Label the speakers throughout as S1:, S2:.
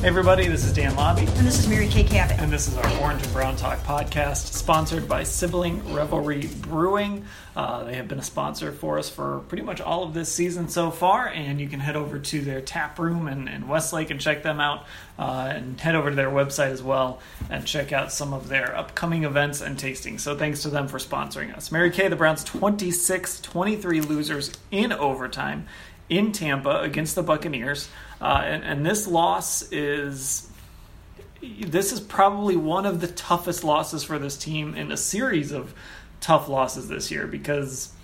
S1: Hey everybody, this is Dan Labbe,
S2: And this is Mary Kay Cabot.
S1: and this is our Orange and Brown Talk podcast, sponsored by Sibling Revelry Brewing. Uh, they have been a sponsor for us for pretty much all of this season so far, and you can head over to their tap room in, in Westlake and check them out, uh, and head over to their website as well and check out some of their upcoming events and tastings. So thanks to them for sponsoring us. Mary Kay, the Browns 26 23 losers in overtime in Tampa against the Buccaneers. Uh, and, and this loss is this is probably one of the toughest losses for this team in a series of tough losses this year because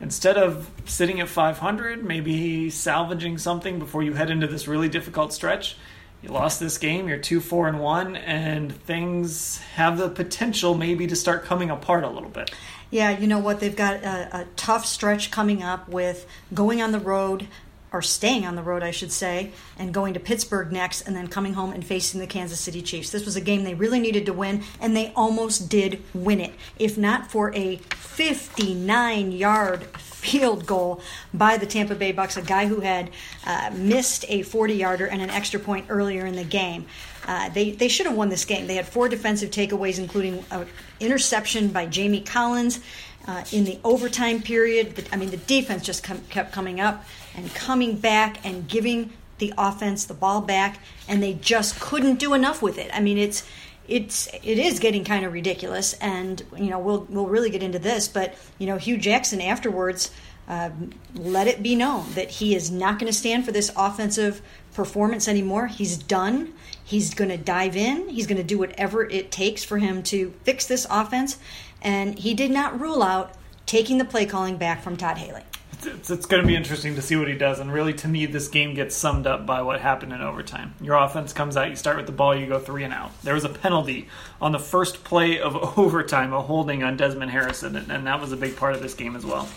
S1: instead of sitting at 500, maybe salvaging something before you head into this really difficult stretch, you lost this game, you're 2 4 and 1, and things have the potential maybe to start coming apart a little bit.
S2: Yeah, you know what? They've got a, a tough stretch coming up with going on the road, or staying on the road, I should say, and going to Pittsburgh next, and then coming home and facing the Kansas City Chiefs. This was a game they really needed to win, and they almost did win it. If not for a 59 yard field goal by the Tampa Bay Bucks, a guy who had uh, missed a 40 yarder and an extra point earlier in the game. Uh, they, they should have won this game. They had four defensive takeaways, including an interception by Jamie Collins uh, in the overtime period. I mean, the defense just com- kept coming up and coming back and giving the offense the ball back, and they just couldn't do enough with it. I mean, it's it's it is getting kind of ridiculous, and you know we'll we'll really get into this, but you know Hue Jackson afterwards uh, let it be known that he is not going to stand for this offensive performance anymore. He's done. He's going to dive in. He's going to do whatever it takes for him to fix this offense, and he did not rule out taking the play calling back from Todd Haley
S1: it's, it's going to be interesting to see what he does. And really, to me, this game gets summed up by what happened in overtime. Your offense comes out, you start with the ball, you go three and out. There was a penalty on the first play of overtime, a holding on Desmond Harrison, and, and that was a big part of this game as well.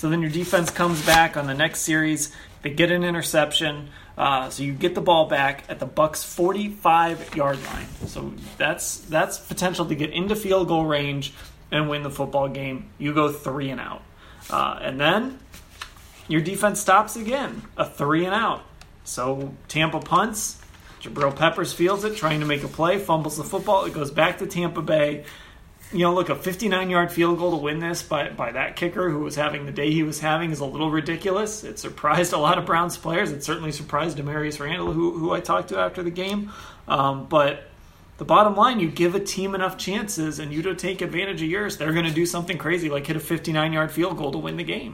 S1: So then your defense comes back on the next series. They get an interception, uh, so you get the ball back at the Bucks' 45 yard line. So that's that's potential to get into field goal range and win the football game. You go three and out, uh, and then your defense stops again, a three and out. So Tampa punts, Jabril Peppers fields it, trying to make a play, fumbles the football, it goes back to Tampa Bay. You know, look, a 59 yard field goal to win this by, by that kicker who was having the day he was having is a little ridiculous. It surprised a lot of Browns players. It certainly surprised Damarious Randall, who, who I talked to after the game. Um, but the bottom line, you give a team enough chances and you don't take advantage of yours, they're going to do something crazy like hit a 59 yard field goal to win the game.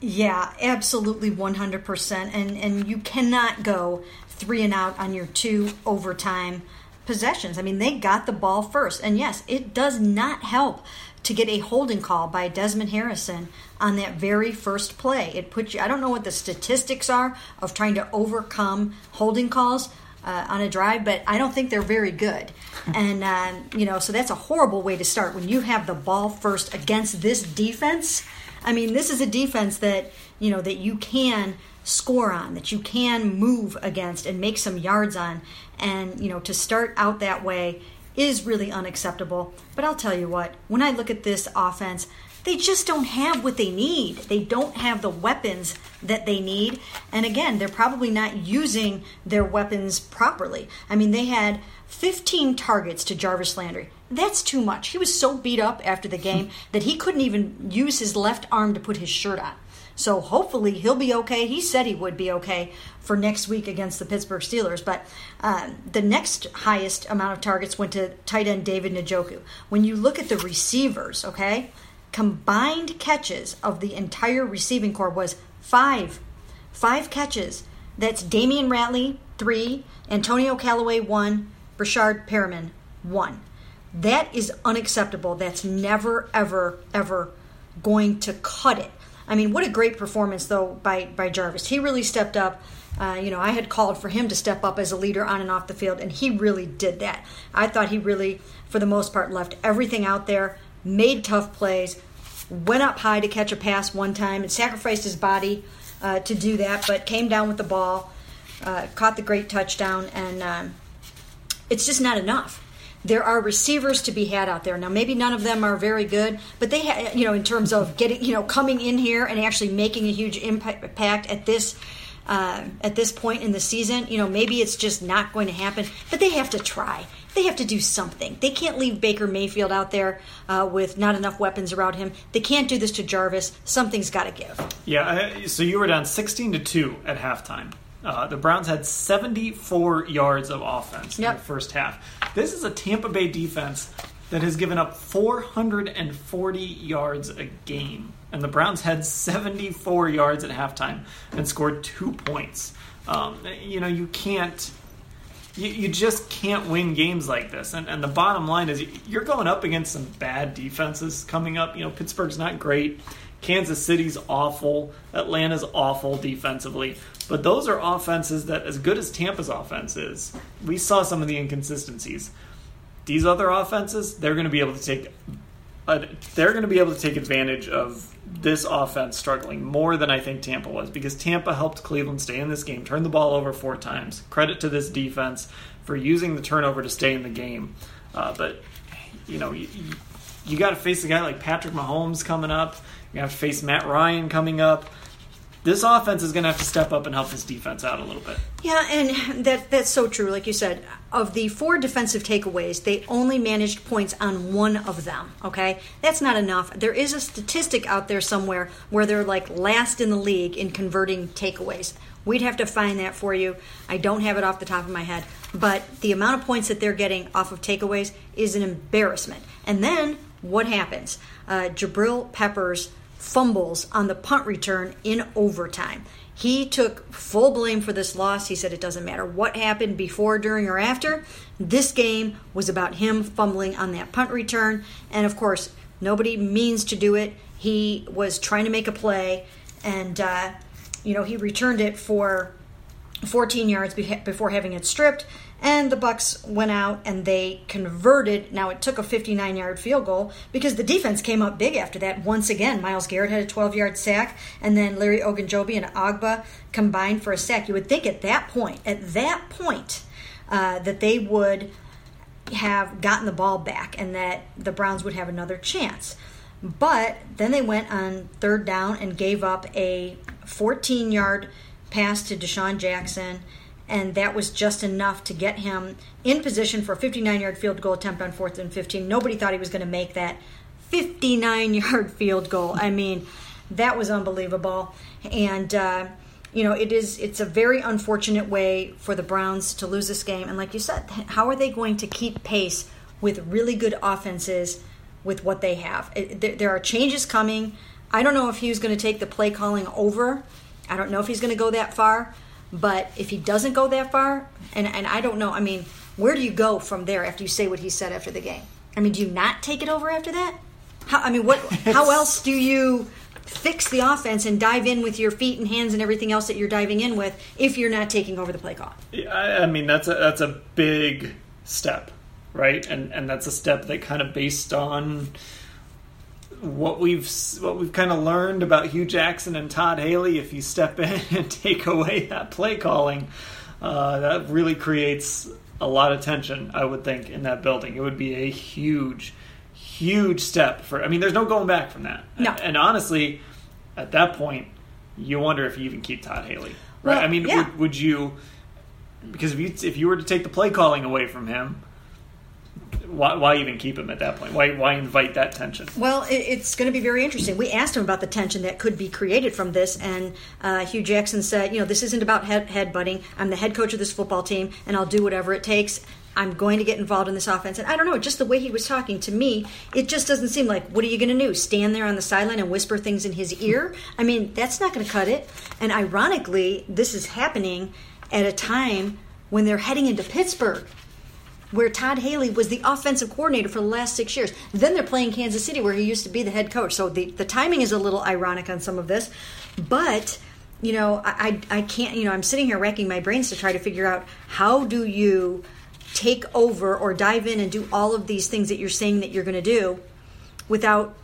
S2: Yeah, absolutely 100%. And, and you cannot go three and out on your two overtime possessions. I mean, they got the ball first. And yes, it does not help to get a holding call by Desmond Harrison on that very first play. It puts you, I don't know what the statistics are of trying to overcome holding calls. Uh, on a drive, but I don't think they're very good. and, um, you know, so that's a horrible way to start when you have the ball first against this defense. I mean, this is a defense that, you know, that you can score on, that you can move against and make some yards on. And, you know, to start out that way is really unacceptable. But I'll tell you what, when I look at this offense, they just don't have what they need. They don't have the weapons that they need. And again, they're probably not using their weapons properly. I mean, they had 15 targets to Jarvis Landry. That's too much. He was so beat up after the game that he couldn't even use his left arm to put his shirt on. So hopefully he'll be okay. He said he would be okay for next week against the Pittsburgh Steelers. But uh, the next highest amount of targets went to tight end David Njoku. When you look at the receivers, okay, combined catches of the entire receiving corps was five. Five catches. That's Damion Ratley, three, Antonio Callaway, one, Breshad Perriman, one. That is unacceptable. That's never, ever, ever going to cut it. I mean, what a great performance though by by Jarvis. He really stepped up. Uh, you know, I had called for him to step up as a leader on and off the field, and he really did that. I thought he really, for the most part, left everything out there, made tough plays, went up high to catch a pass one time, and sacrificed his body uh, to do that, but came down with the ball, uh, caught the great touchdown, and um, it's just not enough there are receivers to be had out there. Now, maybe none of them are very good, but they, ha- you know, in terms of getting, you know, coming in here and actually making a huge impact at this. Uh, at this point in the season, you know, maybe it's just not going to happen, but they have to try. They have to do something. They can't leave Baker Mayfield out there uh, with not enough weapons around him. They can't do this to Jarvis. Something's got to give.
S1: Yeah. So you were down sixteen to two at halftime. Uh, the Browns had 74 yards of offense yep. in the first half. This is a Tampa Bay defense that has given up 440 yards a game. And the Browns had 74 yards at halftime and scored two points. Um, you know, you can't, you, you just can't win games like this. And, and the bottom line is you're going up against some bad defenses coming up. You know, Pittsburgh's not great. Kansas City's awful. Atlanta's awful defensively. But those are offenses that, as good as Tampa's offense is, we saw some of the inconsistencies. These other offenses, they're going to be able to take, a, they're going to be able to take advantage of this offense struggling more than I think Tampa was because Tampa helped Cleveland stay in this game, turn the ball over four times. Credit to this defense for using the turnover to stay in the game. Uh, but you know, you, you got to face a guy like Patrick Mahomes coming up. You have to face Matt Ryan coming up. This offense is going to have to step up and help this defense out a little bit.
S2: Yeah, and that that's so true. Like you said, of the four defensive takeaways, they only managed points on one of them. Okay, that's not enough. There is a statistic out there somewhere where they're like last in the league in converting takeaways. We'd have to find that for you. I don't have it off the top of my head, but the amount of points that they're getting off of takeaways is an embarrassment. And then what happens? Uh, Jabril Peppers fumbles on the punt return in overtime. He took full blame for this loss. He said it doesn't matter what happened before, during, or after. This game was about him fumbling on that punt return. And of course, nobody means to do it. He was trying to make a play, and, uh, you know, he returned it for 14 yards before having it stripped and the bucks went out and they converted. Now it took a 59 yard field goal because the defense came up big after that. Once again myles garrett had a 12 yard sack and then larry ogunjobi and ogbah combined for a sack. You would think at that point at that point uh, that they would have gotten the ball back and that the browns would have another chance. But then they went on third down and gave up a 14 yard pass to DeSean Jackson and that was just enough to get him in position for a 59 yard field goal attempt on fourth and 15. Nobody thought he was going to make that 59 yard field goal. I mean, that was unbelievable. And, uh, you know, it is, it's a very unfortunate way for the Browns to lose this game. And like you said, how are they going to keep pace with really good offenses with what they have? There are changes coming. I don't know if he's going to take the play calling over. I don't know if he's going to go that far. But if he doesn't go that far, and, and I don't know, I mean, where do you go from there after you say what he said after the game? I mean, do you not take it over after that? How, I mean, what? how else do you fix the offense and dive in with your feet and hands and everything else that you're diving in with if you're not taking over the play call?
S1: Yeah, I mean, that's a, that's a big step, right? And and that's a step that kind of based on what we've what we've kind of learned about Hue Jackson and Todd Haley, if you step in and take away that play calling, uh, that really creates a lot of tension. I would think in that building, it would be a huge, huge step for. I mean, there's no going back from that.
S2: No.
S1: And, and honestly, at that point, you wonder if you even keep Todd Haley, right?
S2: Well,
S1: I mean,
S2: yeah.
S1: would, would you? Because if you if you were to take the play calling away from him, why, why even keep him at that point? Why why invite that tension?
S2: Well, it, it's going to be very interesting. We asked him about the tension that could be created from this, and uh, Hue Jackson said, "You know, this isn't about head headbutting. I'm the head coach of this football team, and I'll do whatever it takes." I'm going to get involved in this offense. And I don't know, just the way he was talking to me, it just doesn't seem like, what are you going to do? Stand there on the sideline and whisper things in his ear? I mean, that's not going to cut it. And ironically, this is happening at a time when they're heading into Pittsburgh where Todd Haley was the offensive coordinator for the last six years. Then they're playing Kansas City, where he used to be the head coach. So the, the timing is a little ironic on some of this. But, you know, I, I, can't, you know, I'm sitting here racking my brains to try to figure out how do you take over or dive in and do all of these things that you're saying that you're going to do without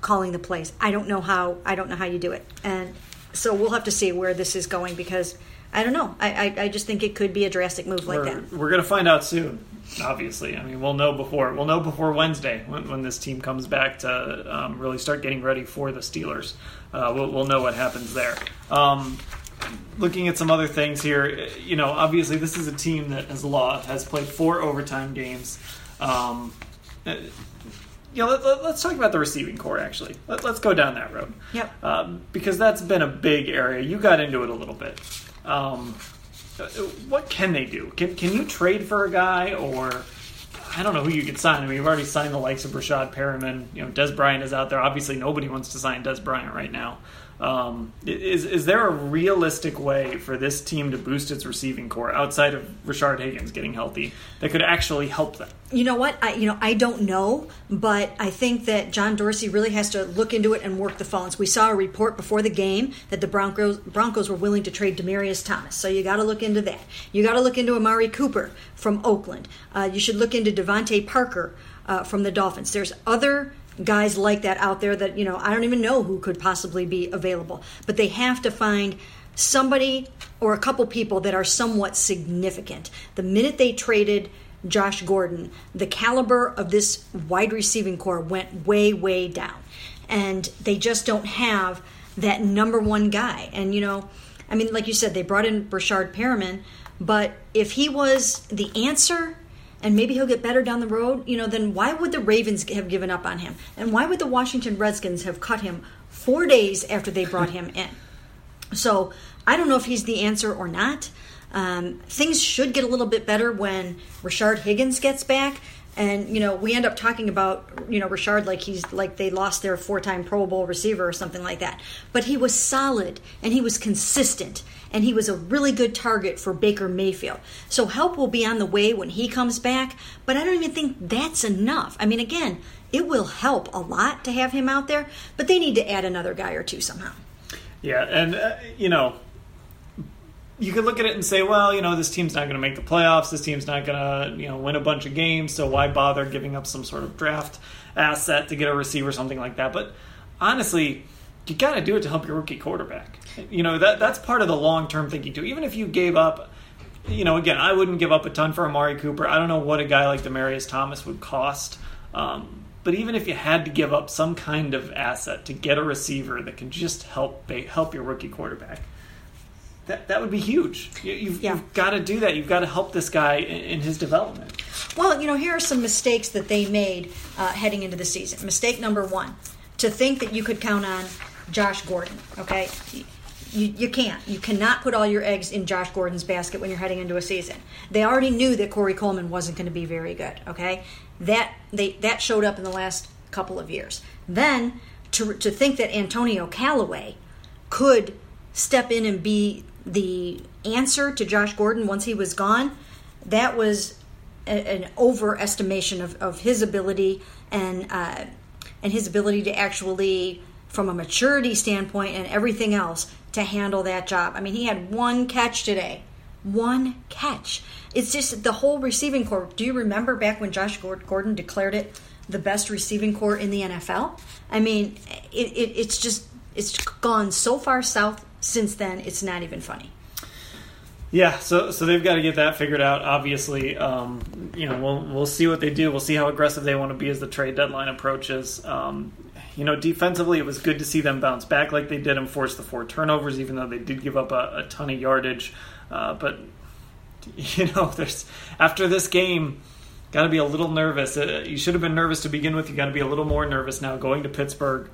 S2: calling the plays. I don't know how. I don't know how you do it, and so we'll have to see where this is going because I don't know. I I, I just think it could be a drastic move like
S1: we're,
S2: that.
S1: We're going to find out soon. Obviously, I mean, we'll know before we'll know before Wednesday when, when this team comes back to um, really start getting ready for the Steelers. Uh, we'll, we'll know what happens there. Um, looking at some other things here, you know, obviously this is a team that has lost, has played four overtime games. Um, uh, you know, let, us talk about the receiving corps. Actually, let, us go down that road.
S2: Yep.
S1: Um, because that's been a big area. You got into it a little bit. Um, what can they do? Can can you trade for a guy, or I don't know who you could sign. I mean, you've already signed the likes of Rashad Perriman. You know, Dez Bryant is out there. Obviously, nobody wants to sign Dez Bryant right now. Um, is is there a realistic way for this team to boost its receiving corps outside of Rashard Higgins getting healthy that could actually help them?
S2: You know what? I you know I don't know, but I think that John Dorsey really has to look into it and work the phones. We saw a report before the game that the Broncos Broncos were willing to trade Demaryius Thomas, so you got to look into that. You got to look into Amari Cooper from Oakland. Uh, you should look into DeVante Parker uh, from the Dolphins. There's other guys like that out there that you know I don't even know who could possibly be available, but they have to find somebody or a couple people that are somewhat significant. The minute they traded Josh Gordon, the caliber of this wide receiving corps went way way down. And they just don't have that number one guy. And you know, I mean like you said they brought in Breshad Perriman, but if he was the answer and maybe he'll get better down the road, you know, then why would the Ravens have given up on him? And why would the Washington Redskins have cut him four days after they brought him in? So I don't know if he's the answer or not. Um, things should get a little bit better when Rashard Higgins gets back. And you know, we end up talking about you know Rashard like he's like they lost their four-time Pro Bowl receiver or something like that. But he was solid and he was consistent and he was a really good target for Baker Mayfield. So help will be on the way when he comes back. But I don't even think that's enough. I mean, again, it will help a lot to have him out there, but they need to add another guy or two somehow.
S1: Yeah, and uh, you know, you could look at it and say, well, you know, this team's not going to make the playoffs. This team's not going to, you know, win a bunch of games. So why bother giving up some sort of draft asset to get a receiver, something like that? But honestly, you got to do it to help your rookie quarterback. You know, that that's part of the long term thinking too. Even if you gave up, you know, again, I wouldn't give up a ton for Amari Cooper. I don't know what a guy like Demaryius Thomas would cost. Um, but even if you had to give up some kind of asset to get a receiver that can just help help your rookie quarterback, that that would be huge. You, have
S2: Yeah.
S1: got to do that. You've got to help this guy in, in his development.
S2: Well, you know, here are some mistakes that they made uh, heading into the season. Mistake number one to think that you could count on Josh Gordon, okay? You, you can't. You cannot put all your eggs in Josh Gordon's basket when you're heading into a season. They already knew that Corey Coleman wasn't going to be very good, okay? That they that showed up in the last couple of years. Then to to think that Antonio Callaway could step in and be the answer to Josh Gordon once he was gone, that was a, an overestimation of, of his ability and uh, and his ability to actually, from a maturity standpoint and everything else, to handle that job. I mean, he had one catch today. One catch. It's just the whole receiving corps. Do you remember back when Josh Gordon declared it the best receiving corps in the NFL? I mean, it, it, it's just it's gone so far south since then. It's not even funny.
S1: Yeah, so so they've got to get that figured out. Obviously, um, you know, we'll we'll see what they do. We'll see how aggressive they want to be as the trade deadline approaches. Um, you know, defensively, it was good to see them bounce back like they did and force the four turnovers, even though they did give up a, a ton of yardage. Uh, but you know, there's after this game, got to be a little nervous. Uh, you should have been nervous to begin with. You got to be a little more nervous now going to Pittsburgh,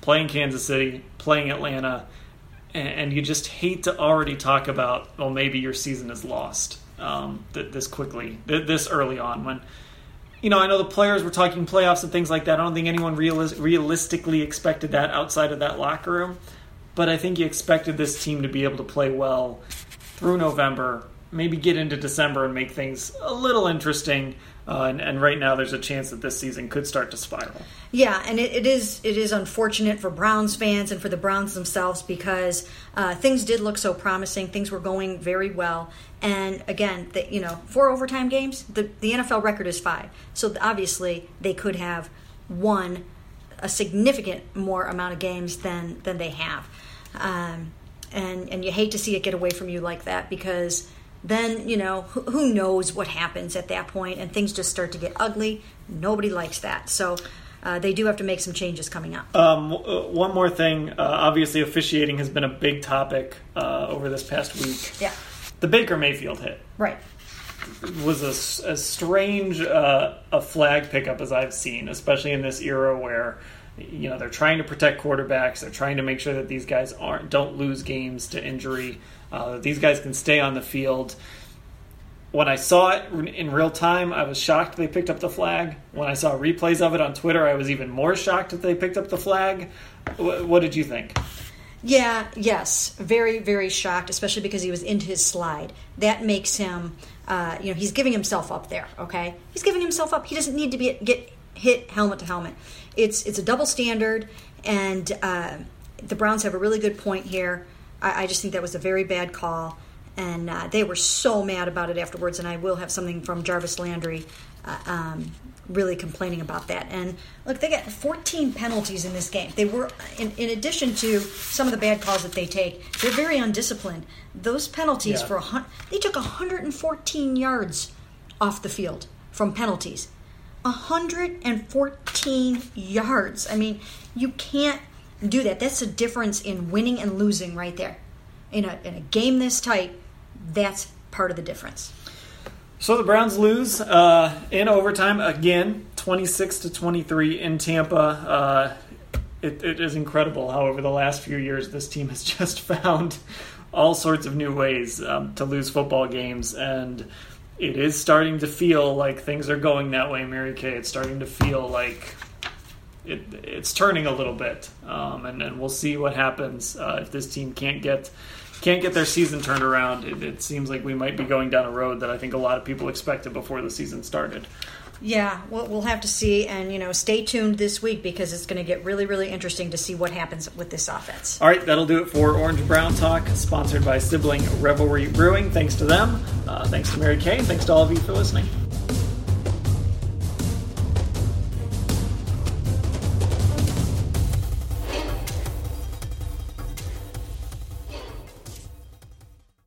S1: playing Kansas City, playing Atlanta and you just hate to already talk about, well, maybe your season is lost um, this quickly, this early on. When you know, I know the players were talking playoffs and things like that. I don't think anyone realis- realistically expected that outside of that locker room, but I think you expected this team to be able to play well through November, maybe get into December and make things a little interesting. Uh, and, and, right now, there's a chance that this season could start to spiral.
S2: Yeah, and it, it is it is unfortunate for Browns fans and for the Browns themselves because uh, things did look so promising. Things were going very well, and again, the, you know, four overtime games. The the NFL record is five, so obviously they could have won a significant more amount of games than than they have, um, and and you hate to see it get away from you like that because then you know who knows what happens at that point and things just start to get ugly. Nobody likes that. So uh, they do have to make some changes coming up.
S1: Um, uh, one more thing. Uh, obviously officiating has been a big topic uh, over this past week.
S2: Yeah.
S1: The baker mayfield hit.
S2: Right.
S1: Was a, a strange uh, a flag pickup as i've seen especially in this era where you know they're trying to protect quarterbacks. They're trying to make sure that these guys aren't don't lose games to injury uh, these guys can stay on the field. When I saw it in real time, I was shocked they picked up the flag. When I saw replays of it on Twitter, I was even more shocked that they picked up the flag. What did you think?
S2: Yeah, yes, very, very shocked, especially because he was into his slide. That makes him, uh, you know, he's giving himself up there. Okay, he's giving himself up. He doesn't need to be get hit helmet to helmet. It's it's a double standard, and uh, the Browns have a really good point here. I, I just think that was a very bad call. And uh, they were so mad about it afterwards. And I will have something from Jarvis Landry uh, um, really complaining about that. And look, they got 14 penalties in this game. They were, in, in, addition to some of the bad calls that they take, they're very undisciplined. Those penalties yeah. for a hundred, they took 114 yards off the field from penalties. 114 yards. I mean, you can't do that. That's the difference in winning and losing right there. In a, in a game this tight, that's part of the difference.
S1: So the Browns lose uh, in overtime again, 26 to 23 in Tampa. Uh, it, it is incredible how over the last few years this team has just found all sorts of new ways um, to lose football games and it is starting to feel like things are going that way mary kay it's starting to feel like it, it's turning a little bit, um, and, and we'll see what happens uh, if this team can't get can't get their season turned around. It, it, seems like we might be going down a road that I think a lot of people expected before the season started.
S2: Yeah, well, we'll have to see, and you know, stay tuned this week because it's going to get really, really interesting to see what happens with this offense.
S1: All right, that'll do it for Orange Brown Talk, sponsored by Sibling Revelry Brewing. Thanks to them, uh, thanks to Mary Kay, thanks to all of you for listening.